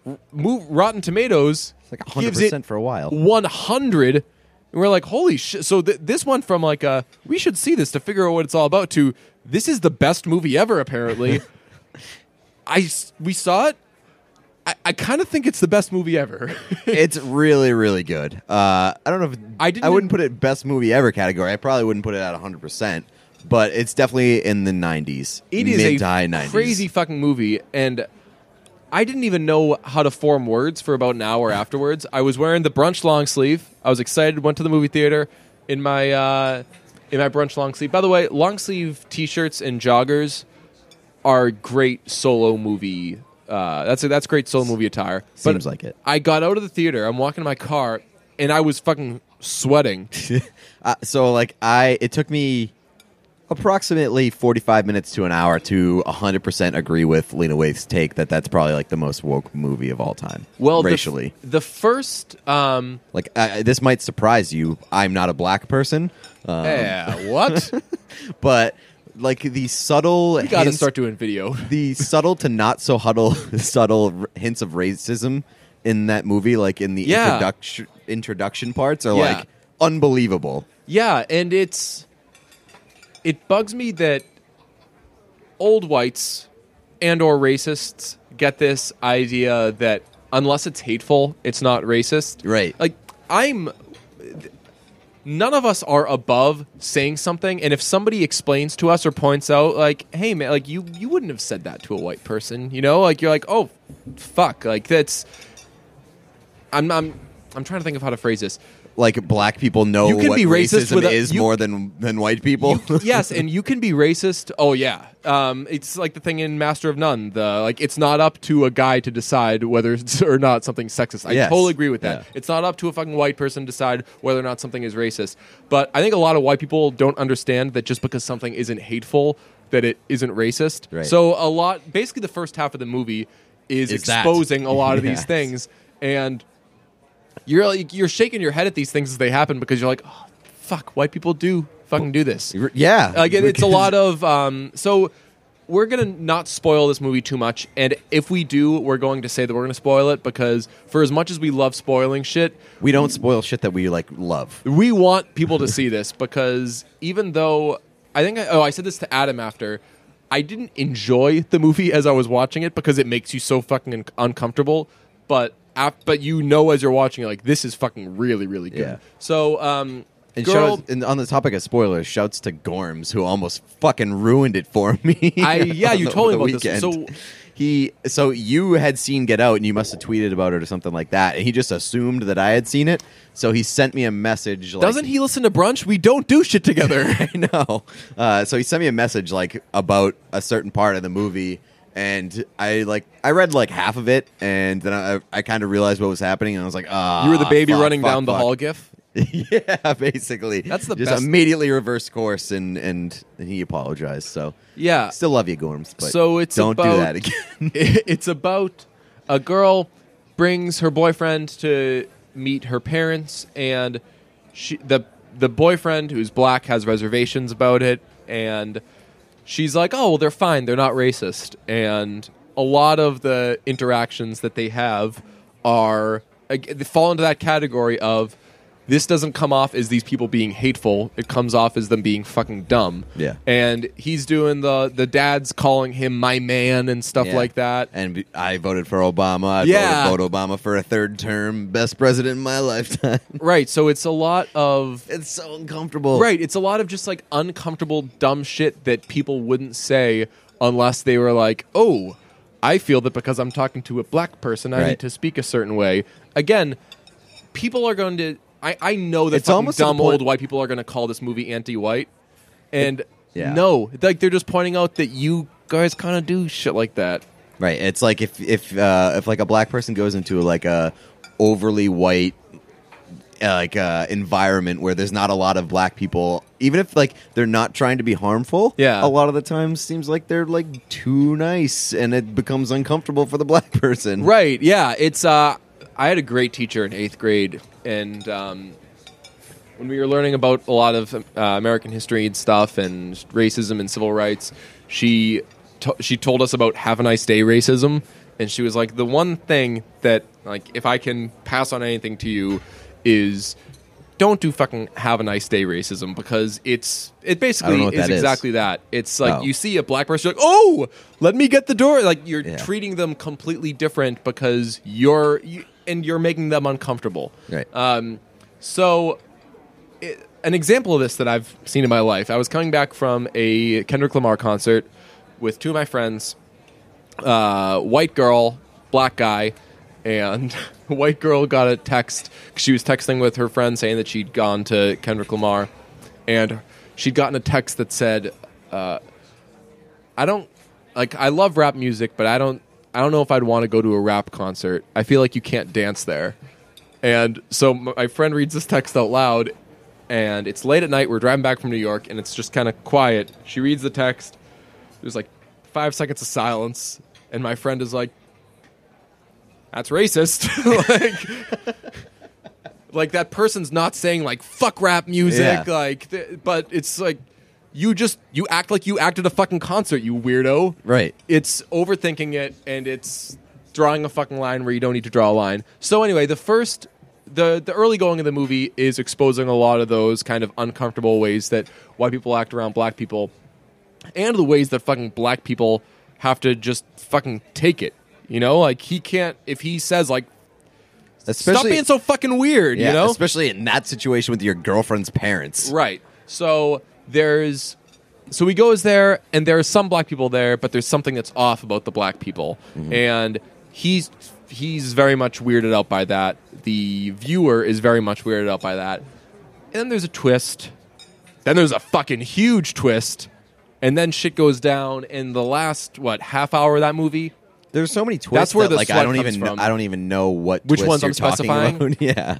R- Mo- Rotten Tomatoes It's like gives it 100% for a while. 100 and we're like holy shit so th- this one from like uh we should see this to figure out what it's all about to this is the best movie ever apparently i s- we saw it i, I kind of think it's the best movie ever it's really, really good. Uh, I don't know if I didn't- I wouldn't put it best movie ever category. I probably wouldn't put it at 100, percent but it's definitely in the 90s. it is mid a 90s. crazy fucking movie and i didn't even know how to form words for about an hour afterwards i was wearing the brunch long sleeve i was excited went to the movie theater in my uh in my brunch long sleeve by the way long sleeve t-shirts and joggers are great solo movie. Uh, that's that's great solo movie attire. Seems like it. I got out of the theater. I'm walking to my car, and I was fucking sweating. Uh, so like I, it took me approximately 45 minutes to an hour to 100% agree with Lena Waithe's take that that's probably like the most woke movie of all time. Well, the f- racially. the, first, um, like, uh, this might surprise you. I'm not a black person. Um, yeah, what? But, like, the subtle. you got to hints- start doing video. the subtle to not so huddle, subtle r- hints of racism in that movie, like in the Yeah. introduction introduction parts, are Yeah. like unbelievable. Yeah, and it's it bugs me that old whites and or racists get this idea that unless it's hateful, it's not racist. Right. Like I'm none of us are above saying something and if somebody explains to us or points out like hey man like you you wouldn't have said that to a white person you know like you're like oh fuck like that's i'm i'm i'm trying to think of how to phrase this Like black people know You can what be racist racism is you- more than than white people. yes, and you can be racist. Oh yeah, um, it's like the thing in Master of None. The like, it's not up to a guy to decide whether it's or not something's sexist. I Yes. totally agree with that. Yeah. It's not up to a fucking white person to decide whether or not something is racist. But I think a lot of white people don't understand that just because something isn't hateful, that it isn't racist. Right. So a lot, basically, the first half of the movie is, Is that. exposing a lot of these things, and you're like you're shaking your head at these things as they happen because you're like, oh, fuck, white people do fucking do this. yeah, Like it, it's a lot of um, so we're gonna not spoil this movie too much, and if we do, we're going to say that we're gonna spoil it because for as much as we love spoiling shit, We don't spoil shit that we like love. we want people to see this because even though I think I, oh I said this to Adam after I didn't enjoy the movie as I was watching it because it makes you so fucking un- uncomfortable, but but you know as you're watching it like this is fucking really really good. Yeah. So um, And, girl, shouts, and on the topic of spoilers, shouts to Gorms who almost fucking ruined it for me. I- yeah, you told me about this. So- he, so you had seen Get Out, and you must have tweeted about it or something like that, and he just assumed that I had seen it. So he sent me a message. Like, doesn't he listen to brunch? We don't do shit together. I know. Uh, so he sent me a message like about a certain part of the movie, and I like I read like half of it, and then I, I kind of realized what was happening, and I was like, ah, you were the baby fuck, running fuck, down the hall gif. yeah, basically. That's the just best- immediately reverse course, and and he apologized. So Yeah. still love you, Gorms. But So it's don't do that again. it's about a girl brings her boyfriend to meet her parents, and she the the boyfriend who's black has reservations about it, and she's like, "Oh, well, they're fine. They're not racist." And a lot of the interactions that they have are they fall into that category of this doesn't come off as these people being hateful. It comes off as them being fucking dumb. Yeah. And he's doing the the dad's calling him my man and stuff Yeah. like that. And I voted for Obama. I Yeah. voted, voted Obama for a third term, best president in my lifetime. Right. So it's a lot of it's so uncomfortable. right. It's a lot of just like uncomfortable dumb shit that people wouldn't say unless they were like, "Oh, I feel that because I'm talking to a black person, I Right. need to speak a certain way." Again, people are going to. I, I know that It's fucking almost to the dumb point- old white people are going to call this movie anti-white, and yeah. no, like they're just pointing out that you guys kind of do shit like that. Right. It's like if if uh, if like a black person goes into like a overly white uh, like uh, environment where there's not a lot of black people, even if like they're not trying to be harmful. Yeah. A lot of the times seems like they're like too nice, and it becomes uncomfortable for the black person. Right. Yeah. It's. uh I had a great teacher in eighth grade, and um, when we were learning about a lot of uh, American history and stuff, and racism and civil rights, she to- she told us about "Have a nice day" racism, and she was like, "The one thing that like if I can pass on anything to you is." Don't do fucking have a nice day racism because it's it basically is is that is. exactly that. It's like Oh. you see a black person, you're like, oh, let me get the door. Like you're Yeah. treating them completely different because you're you, and you're making them uncomfortable. Right. Um, so, it, an example of this that I've seen in my life, I was coming back from a Kendrick Lamar concert with two of my friends, uh, white girl, black guy, and white girl got a text. She was texting with her friend saying that she'd gone to Kendrick Lamar, and she'd gotten a text that said, uh, "I don't like. I love rap music, but I don't. I don't know if I'd want to go to a rap concert. I feel like you can't dance there." And so my friend reads this text out loud, and it's late at night. We're driving back from New York, and it's just kind of quiet. She reads the text. There's like five seconds of silence, and my friend is like, "That's racist." like, like that person's not saying like "fuck rap music," Yeah. like, th- but it's like you just you act like you acted a fucking concert, you weirdo Right. it's overthinking it and it's drawing a fucking line where you don't need to draw a line. So anyway, the first the the early going of the movie is exposing a lot of those kind of uncomfortable ways that white people act around black people and the ways that fucking black people have to just fucking take it. You know, like he can't if he says like especially, stop being so fucking weird, yeah, you know? especially in that situation with your girlfriend's parents. Right. So there's so he goes there and there are some black people there, but there's something that's off about the black people. And he's he's very much weirded out by that. The viewer is very much weirded out by that. And then there's a twist. Then there's a fucking huge twist. And then shit goes down in the last what half hour of that movie. There's so many twists. That's where that, the like I don't comes even know, from. I don't even know what Which ones I'm specifying? yeah.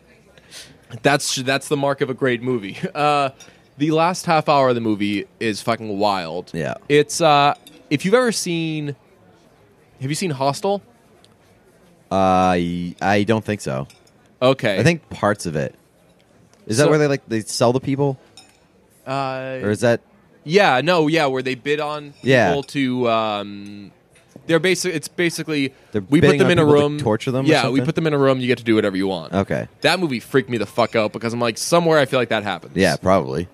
That's that's the mark of a great movie. Uh, the last half hour of the movie is fucking wild. Yeah. It's uh, if you've ever seen, have you seen Hostel? Uh, I don't think so. Okay, I think parts of it. Is that So- where they like they sell the people, Uh, or is that yeah, no, yeah, where they bid on people Yeah. to um, they're basic. It's basically They're we put bidding them on in a people to room, torture them or Yeah, we something? put them in a room. You get to do whatever you want. okay? That movie freaked me the fuck out because I'm like, somewhere I feel like that happens. Yeah, probably.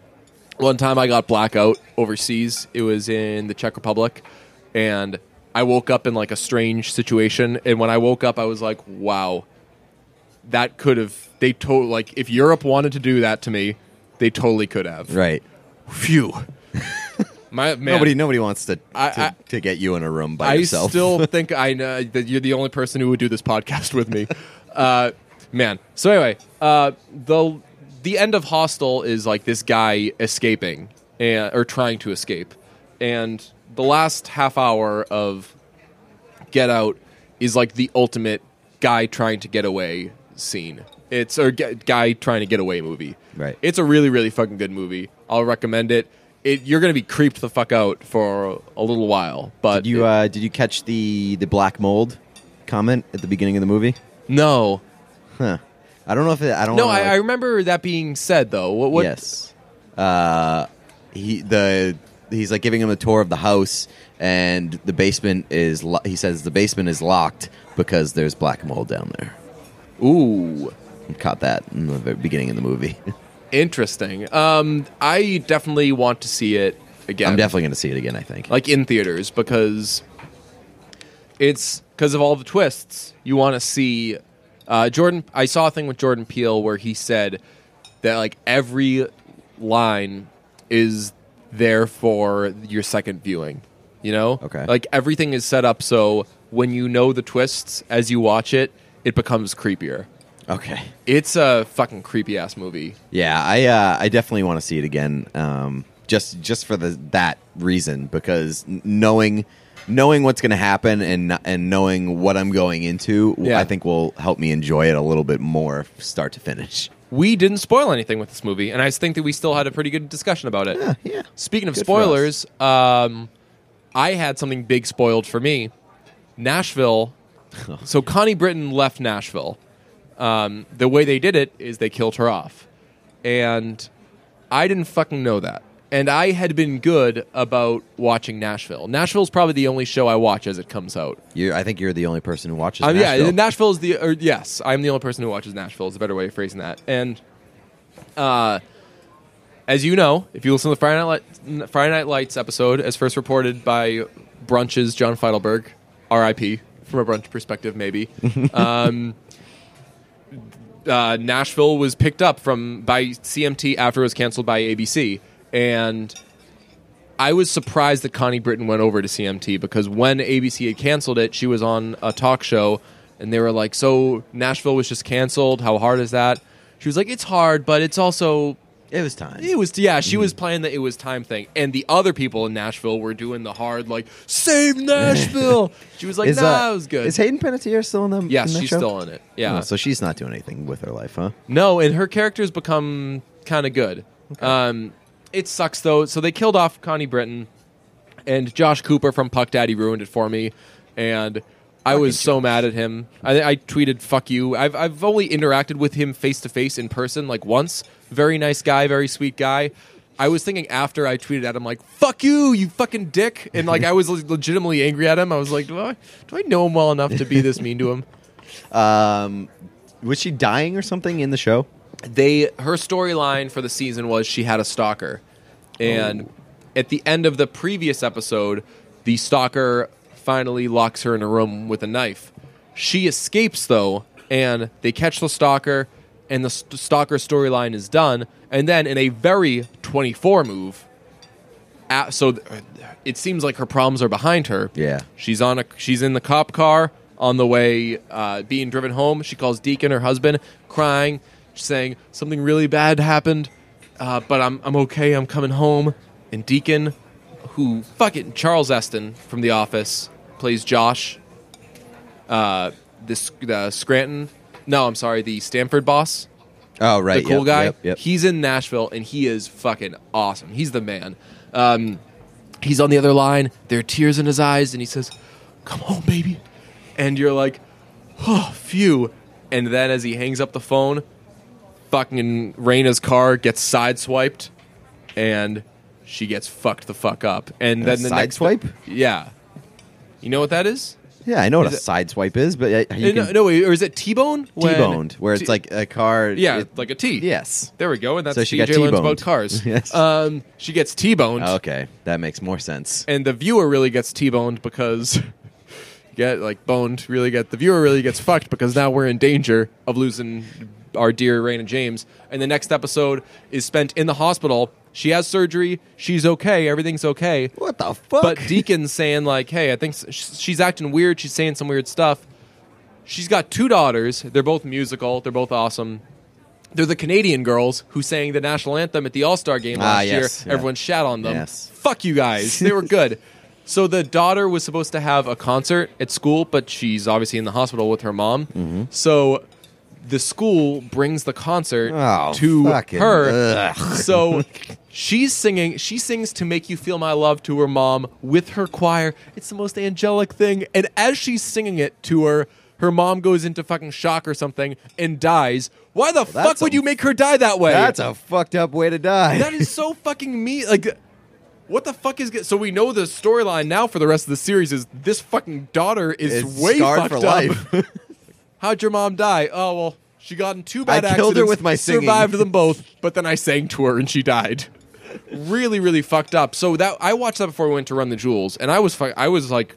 One time I got blackout overseas. It was in the Czech Republic, and I woke up in like a strange situation. And when I woke up, I was like, "Wow, that could have they told like if Europe wanted to do that to me, they totally could have." Right. Phew. My man, Nobody, nobody wants to to, I- I- to get you in a room by I yourself. I still think I know that you're the only person who would do this podcast with me. uh, man. So anyway, uh, the the end of Hostel is like this guy escaping and or trying to escape, and the last half hour of Get Out is like the ultimate guy trying to get away scene. It's a guy trying to get away movie. Right. It's a really really fucking good movie. I'll recommend it. It you're gonna be creeped the fuck out for a little while. But did you it- uh, did you catch the the black mold comment at the beginning of the movie? no Huh. I don't know if it, I don't no know, I, like- I remember that being said though. What, what Yes. Uh, he the he's like giving him a tour of the house, and the basement is. Lo- he says the basement is locked because there's black mold down there. Ooh, Caught that in the beginning of the movie. interesting. Um, I definitely want to see it again. I'm definitely going to see it again. I think. like in theaters because it's because of all the twists. You want to see uh, Jordan. I saw a thing with Jordan Peele where he said that like every line is there for your second viewing. You know, Okay. Like everything is set up so when you know the twists as you watch it, it becomes creepier. okay. It's a fucking creepy ass movie. Yeah, I uh, I definitely want to see it again. Um, just just for the that reason because knowing knowing what's going to happen and and knowing what I'm going into, Yeah. I think will help me enjoy it a little bit more, start to finish. We didn't spoil anything with this movie, and I think that we still had a pretty good discussion about it. Yeah, yeah. Speaking of Good spoilers, um, I had something big spoiled for me. Nashville. so Connie Britton left Nashville. Um, the way they did it is they killed her off, and I didn't fucking know that. And I had been good about watching Nashville. Nashville's probably the only show I watch as it comes out. You're, I think you're the only person who watches. Um, Nashville. yeah, Nashville is the or yes, I'm the only person who watches Nashville. Is a better way of phrasing that. And uh, as you know, if you listen to the Friday Night, Light, Friday Night Lights episode, as first reported by Brunch's John Feidelberg, R.I.P. From a brunch perspective, maybe. um, uh, Nashville was picked up from by CMT after it was canceled by ABC, and I was surprised that Connie Britton went over to CMT because when ABC had canceled it, she was on a talk show and they were like, "So Nashville was just canceled. How hard is that?" She was like, "It's hard, but it's also it was time. it was yeah." She Mm-hmm. was playing the it was time thing, and the other people in Nashville were doing the hard like save Nashville. she was like, is, "Nah, uh, it was good." Is Hayden Panettiere still in them? yes, in she's show? still in it. Yeah, Oh, so she's not doing anything with her life, huh? no, and her character's become kind of good. Um, it sucks though. So they killed off Connie Britton, and Josh Cooper from Puck Daddy ruined it for me, and I was so mad at him. I, I tweeted "fuck you." I've I've only interacted with him face to face in person like once. Very nice guy, very sweet guy. I was thinking after I tweeted at him like "fuck you, you fucking dick," and like I was legitimately angry at him. I was like, do I do I know him well enough to be this mean to him? Um, was she dying or something in the show? They her storyline for the season was she had a stalker. And at the end of the previous episode the stalker finally locks her in a room with a knife. She escapes though and they catch the stalker and the st- stalker storyline is done. And then in a very 24 move at, so th- it seems like her problems are behind her. Yeah. she's on a she's in the cop car on the way uh, being driven home. She calls deacon her husband crying saying something really bad happened uh, but I'm, I'm okay i'm coming home and deacon who fucking charles esten from the office plays josh uh, this the scranton no i'm sorry the stamford boss Oh, right. the cool yep, guy. Yep, yep. He's in Nashville and he is fucking awesome. He's the man. Um, he's on the other line. There are tears in his eyes, and he says, "Come home, baby." And you're like, "Oh, phew." And then as he hangs up the phone, fucking Rayna's car gets sideswiped, and she gets fucked the fuck up. And then the next sideswipe? yeah. You know what that is? yeah, I know what a it- side swipe is, but uh, you no, can no, or is it T-bone? When- T-boned, where it's T- like a car. yeah, it- like a T. yes. There we go. And that's So she DJ got learns T-boned. about cars. Yes. Um, she gets T-boned, Okay, that makes more sense. and the viewer really gets T-boned because get like boned. Really get the viewer really gets fucked because now we're in danger of losing our dear Rayna Jaymes. And the next episode is spent in the hospital. She has surgery. She's okay. Everything's okay. What the fuck? But Deacon's saying like, "Hey, I think s- she's acting weird. She's saying some weird stuff." She's got two daughters. They're both musical. They're both awesome. They're the Canadian girls who sang the national anthem at the All Star game Ah, last yes, year. yeah. Everyone shat on them. Yes. Fuck you guys. They were good. so the daughter was supposed to have a concert at school, but she's obviously in the hospital with her mom. Mm-hmm. So the school brings the concert Oh, to fucking- her. ugh. So she's singing. She sings to make you feel my love to her mom with her choir. It's the most angelic thing. And as she's singing it to her, her mom goes into fucking shock or something and dies. Why the fuck would a- you make her die that way? That's a fucked up way to die. that is so fucking me. Like, what the fuck is? Get- so we know the storyline now for the rest of the series is this fucking daughter is It's way scarred fucked for up. life. How'd your mom die? Oh well, she got in two bad I accidents. killed her with my singing. Survived them both, but then I sang to her and she died. really, really fucked up. So that I watched that before we went to Run the Jewels, and I was fu- I was like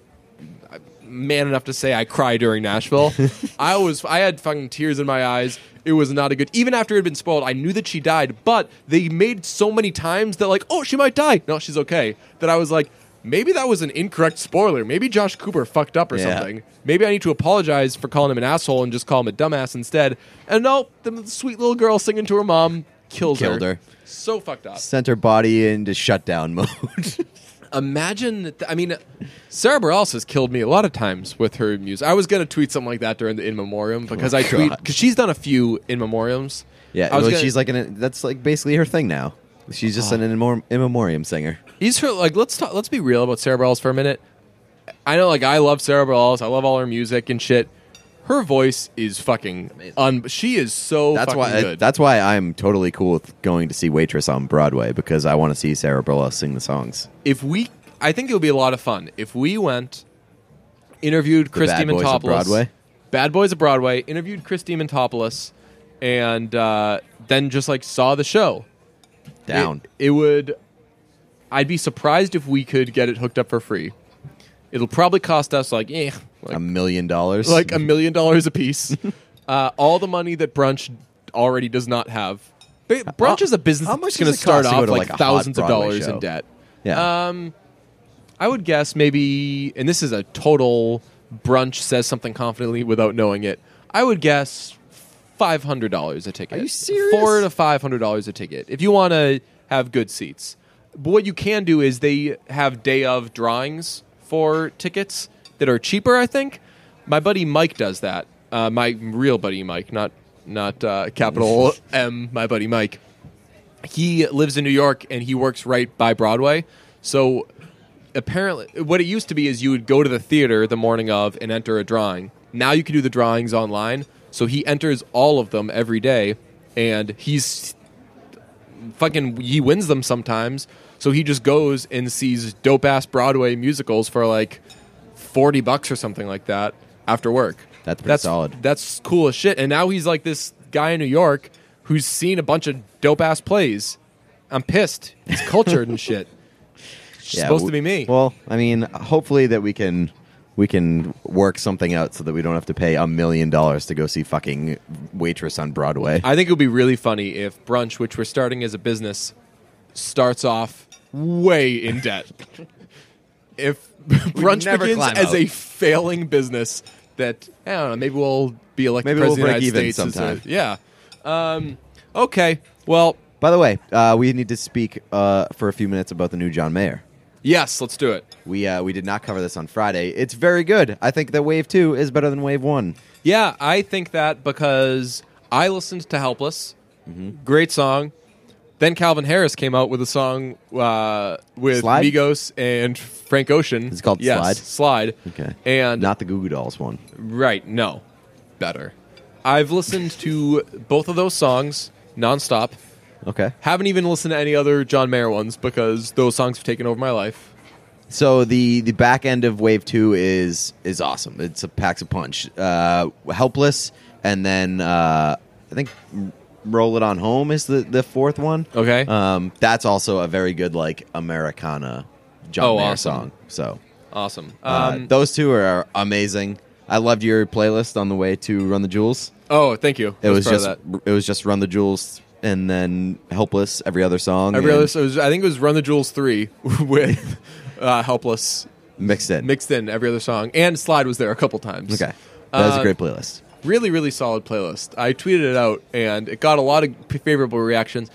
man enough to say I cry during Nashville. I was I had fucking tears in my eyes. It was not a good. Even after it had been spoiled, I knew that she died, but they made so many times that like, oh, she might die. No, she's okay. That I was like, maybe that was an incorrect spoiler. Maybe Josh Cooper fucked up or Yeah. something. Maybe I need to apologize for calling him an asshole and just call him a dumbass instead. And no, the sweet little girl singing to her mom kills Killed her. So fucked up. Sent her body into shutdown mode. Imagine, th- I mean, Sara Bareilles has killed me a lot of times with her music. I was gonna tweet something like that during the in memoriam oh, because I tweet because she's done a few in memoriams. yeah, I was well, gonna- she's like an. That's like basically her thing now. She's just an in, mem- in memoriam singer. He's her like let's talk, let's be real about Sara Bareilles for a minute. I know, like I love Sara Bareilles. I love all her music and shit. Her voice is fucking. Un- she is so. That's fucking why. Good. That's why I'm totally cool with going to see Waitress on Broadway because I want to see Sarah Bareilles sing the songs. if we, I think it would be a lot of fun if we went, interviewed Chris Bad Boys of Broadway? Bad Boys of Broadway, interviewed Chris Diamantopoulos, and uh, then just like saw the show. Down. It, it would. I'd be surprised if we could get it hooked up for free. It'll probably cost us like eh, like, a million dollars. like a million dollars a piece. uh, all the money that Brunch already does not have. Brunch How- is a business how much that's going to does it cost start off like, like, thousands of dollars show? in debt. yeah. Um, I would guess maybe, and this is a total brunch says something confidently without knowing it. I would guess five hundred dollars a ticket. Are you serious? Four to five hundred dollars a ticket if you want to have good seats. But what you can do is they have day of drawings for tickets that are cheaper. I think my buddy Mike does that. Uh, my real buddy Mike, not not uh, capital M. My buddy Mike he lives in New York and he works right by Broadway. So apparently, what it used to be is you would go to the theater the morning of and enter a drawing. Now you can do the drawings online. So he enters all of them every day, and he's fucking he wins them sometimes. So he just goes and sees dope ass Broadway musicals for like forty bucks or something like that after work. That's pretty that's solid. That's cool as shit. And now he's like this guy in New York who's seen a bunch of dope ass plays. I'm pissed. He's cultured and shit. It's Yeah, supposed to be me. Well, I mean, hopefully that we can we can work something out so that we don't have to pay a million dollars to go see fucking waitress on Broadway. I think it would be really funny if brunch, which we're starting as a business, starts off way in debt. if brunch never begins as out. a failing business, that I don't know, maybe we'll be elected Maybe we'll president of the break United even States. as a- sometime. yeah. Um, okay. Well, By the way, uh, we need to speak uh, for a few minutes about the new John Mayer. Yes. Let's do it. We uh, we did not cover this on Friday. It's very good. I think that Wave Two is better than Wave One. Yeah, I think that because I listened to Helpless, Mm-hmm. great song. Then Calvin Harris came out with a song uh, with Slide? Migos and Frank Ocean. It's called yes, Slide? Slide. Okay, And not the Goo Goo Dolls one. right, no, better. I've listened to both of those songs nonstop. Okay, Haven't even listened to any other John Mayer ones because those songs have taken over my life. so the the back end of Wave Two is is awesome. It's a packs a punch. Uh, Helpless, and then uh, I think Roll It On Home is the the fourth one. Okay. Um, that's also a very good like Americana John Oh, Mayer awesome. song. So awesome. uh, Um, those two are amazing. I loved your playlist on the way to Run the Jewels. oh, thank you. It was of just it was just Run the Jewels and then Helpless every other song. Every other, so it was, I think it was Run the Jewels three with uh, Helpless mixed in. mixed in every other song, and Slide was there a couple times. Okay, that was Uh, a great playlist. really, really solid playlist. I tweeted it out, and it got a lot of favorable reactions.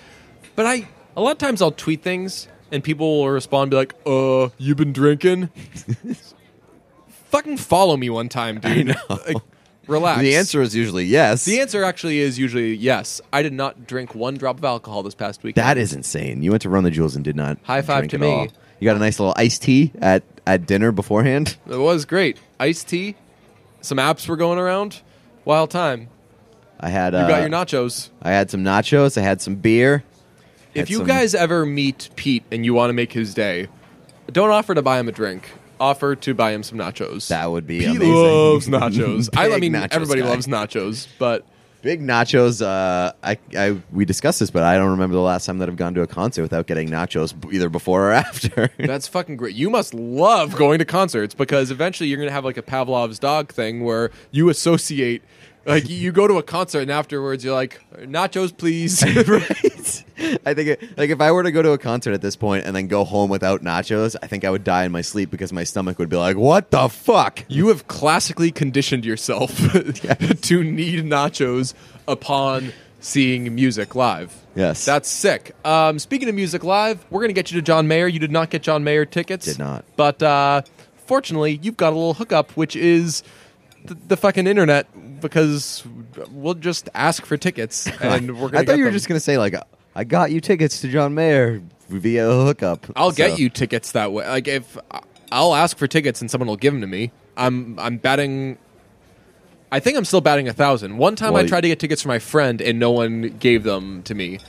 But I, a lot of times, I'll tweet things, and people will respond, be like, "Uh, you've been drinking?" Fucking follow me one time, dude. know. Like, relax. The answer is usually yes. the answer actually is usually yes. I did not drink one drop of alcohol this past week. that is insane. You went to Run the Jewels and did not High five drink to at me. all. You got a nice little iced tea at at dinner beforehand. It was great. Iced tea. Some apps were going around. Wild time. I had You uh, got your nachos. I had some nachos. I had some beer. If had you some- guys ever meet Pete and you want to make his day, don't offer to buy him a drink. Offer to buy him some nachos. That would be Pete amazing. loves nachos. I, I mean, nachos everybody guy. loves nachos, but Big nachos. Uh, I, I we discussed this, but I don't remember the last time that I've gone to a concert without getting nachos, either before or after. that's fucking great. You must love going to concerts because eventually you're going to have like a Pavlov's dog thing where you associate. Like you go to a concert and afterwards you're like nachos, please. right? I think it, like if I were to go to a concert at this point and then go home without nachos, I think I would die in my sleep because my stomach would be like, "What the fuck?" You have classically conditioned yourself to need nachos upon seeing music live. Yes. That's sick. Um, speaking of music live, we're going to get you to John Mayer. You did not get John Mayer tickets. Did not. But uh, fortunately, you've got a little hookup, which is the, the fucking internet, because we'll just ask for tickets and we're going to I thought you were just gonna say like, "I got you tickets to John Mayer via a hookup." I'll So- get you tickets that way. Like if I'll ask for tickets and someone will give them to me. I'm I'm betting. I think I'm still batting a thousand. One time Well, I tried to get tickets for my friend and no one gave them to me.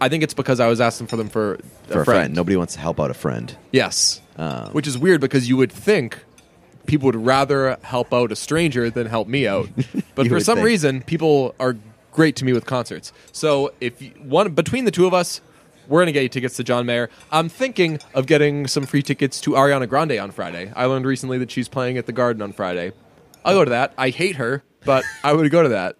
I think it's because I was asking for them for, for a friend. Nobody wants to help out a friend. Yes, Um, which is weird because you would think people would rather help out a stranger than help me out, but for some think. reason, people are great to me with concerts. So if you, one between the two of us, we're gonna get you tickets to John Mayer. I'm thinking of getting some free tickets to Ariana Grande on Friday. I learned recently that she's playing at the Garden on Friday. I'll go to that. I hate her, but I would go to that.